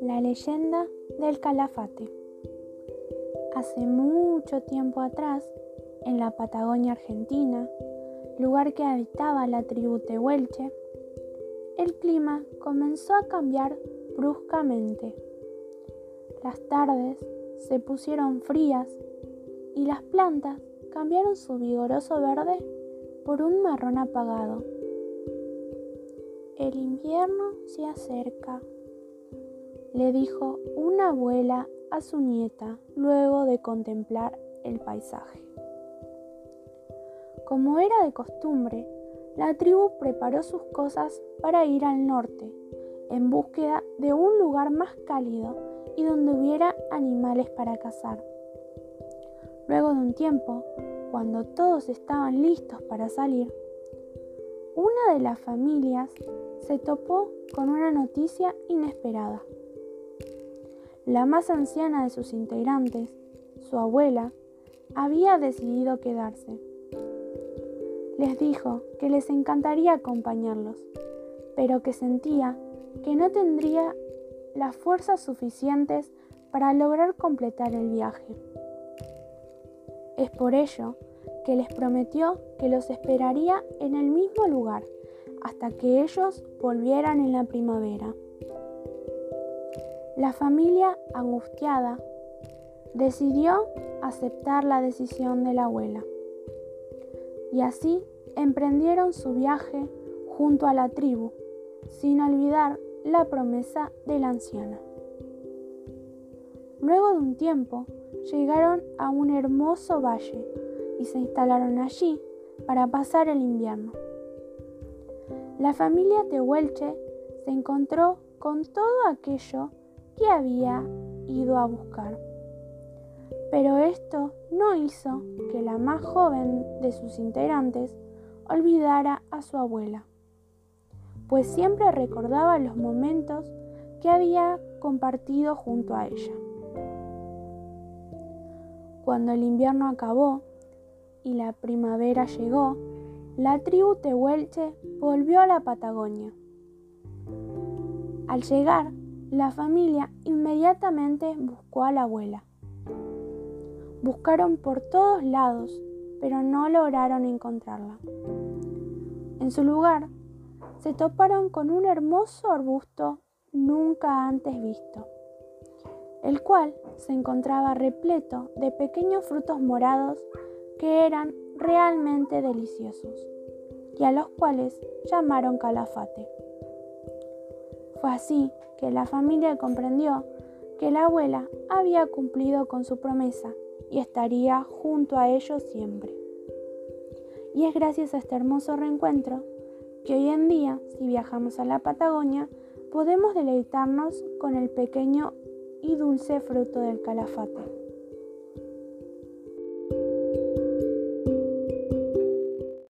La leyenda del calafate. Hace mucho tiempo atrás, en la Patagonia Argentina, lugar que habitaba la tribu Tehuelche, el clima comenzó a cambiar bruscamente. Las tardes se pusieron frías y las plantas cambiaron su vigoroso verde por un marrón apagado. El invierno se acerca, le dijo una abuela a su nieta luego de contemplar el paisaje. Como era de costumbre, la tribu preparó sus cosas para ir al norte, en búsqueda de un lugar más cálido y donde hubiera animales para cazar. Luego de un tiempo, cuando todos estaban listos para salir, una de las familias se topó con una noticia inesperada. La más anciana de sus integrantes, su abuela, había decidido quedarse. Les dijo que les encantaría acompañarlos, pero que sentía que no tendría las fuerzas suficientes para lograr completar el viaje. Es por ello que les prometió que los esperaría en el mismo lugar hasta que ellos volvieran en la primavera. La familia, angustiada, decidió aceptar la decisión de la abuela. Y así emprendieron su viaje junto a la tribu, sin olvidar la promesa de la anciana. Luego de un tiempo, llegaron a un hermoso valle y se instalaron allí para pasar el invierno. La familia Tehuelche se encontró con todo aquello que había ido a buscar. Pero esto no hizo que la más joven de sus integrantes olvidara a su abuela pues siempre recordaba los momentos que había compartido junto a ella. Cuando el invierno acabó y la primavera llegó, la tribu Tehuelche volvió a la Patagonia. Al llegar, la familia inmediatamente buscó a la abuela. Buscaron por todos lados, pero no lograron encontrarla. En su lugar, se toparon con un hermoso arbusto nunca antes visto, el cual se encontraba repleto de pequeños frutos morados que eran realmente deliciosos y a los cuales llamaron calafate. Fue así que la familia comprendió que la abuela había cumplido con su promesa y estaría junto a ellos siempre. Y es gracias a este hermoso reencuentro que hoy en día, si viajamos a la Patagonia, podemos deleitarnos con el pequeño y dulce fruto del calafate.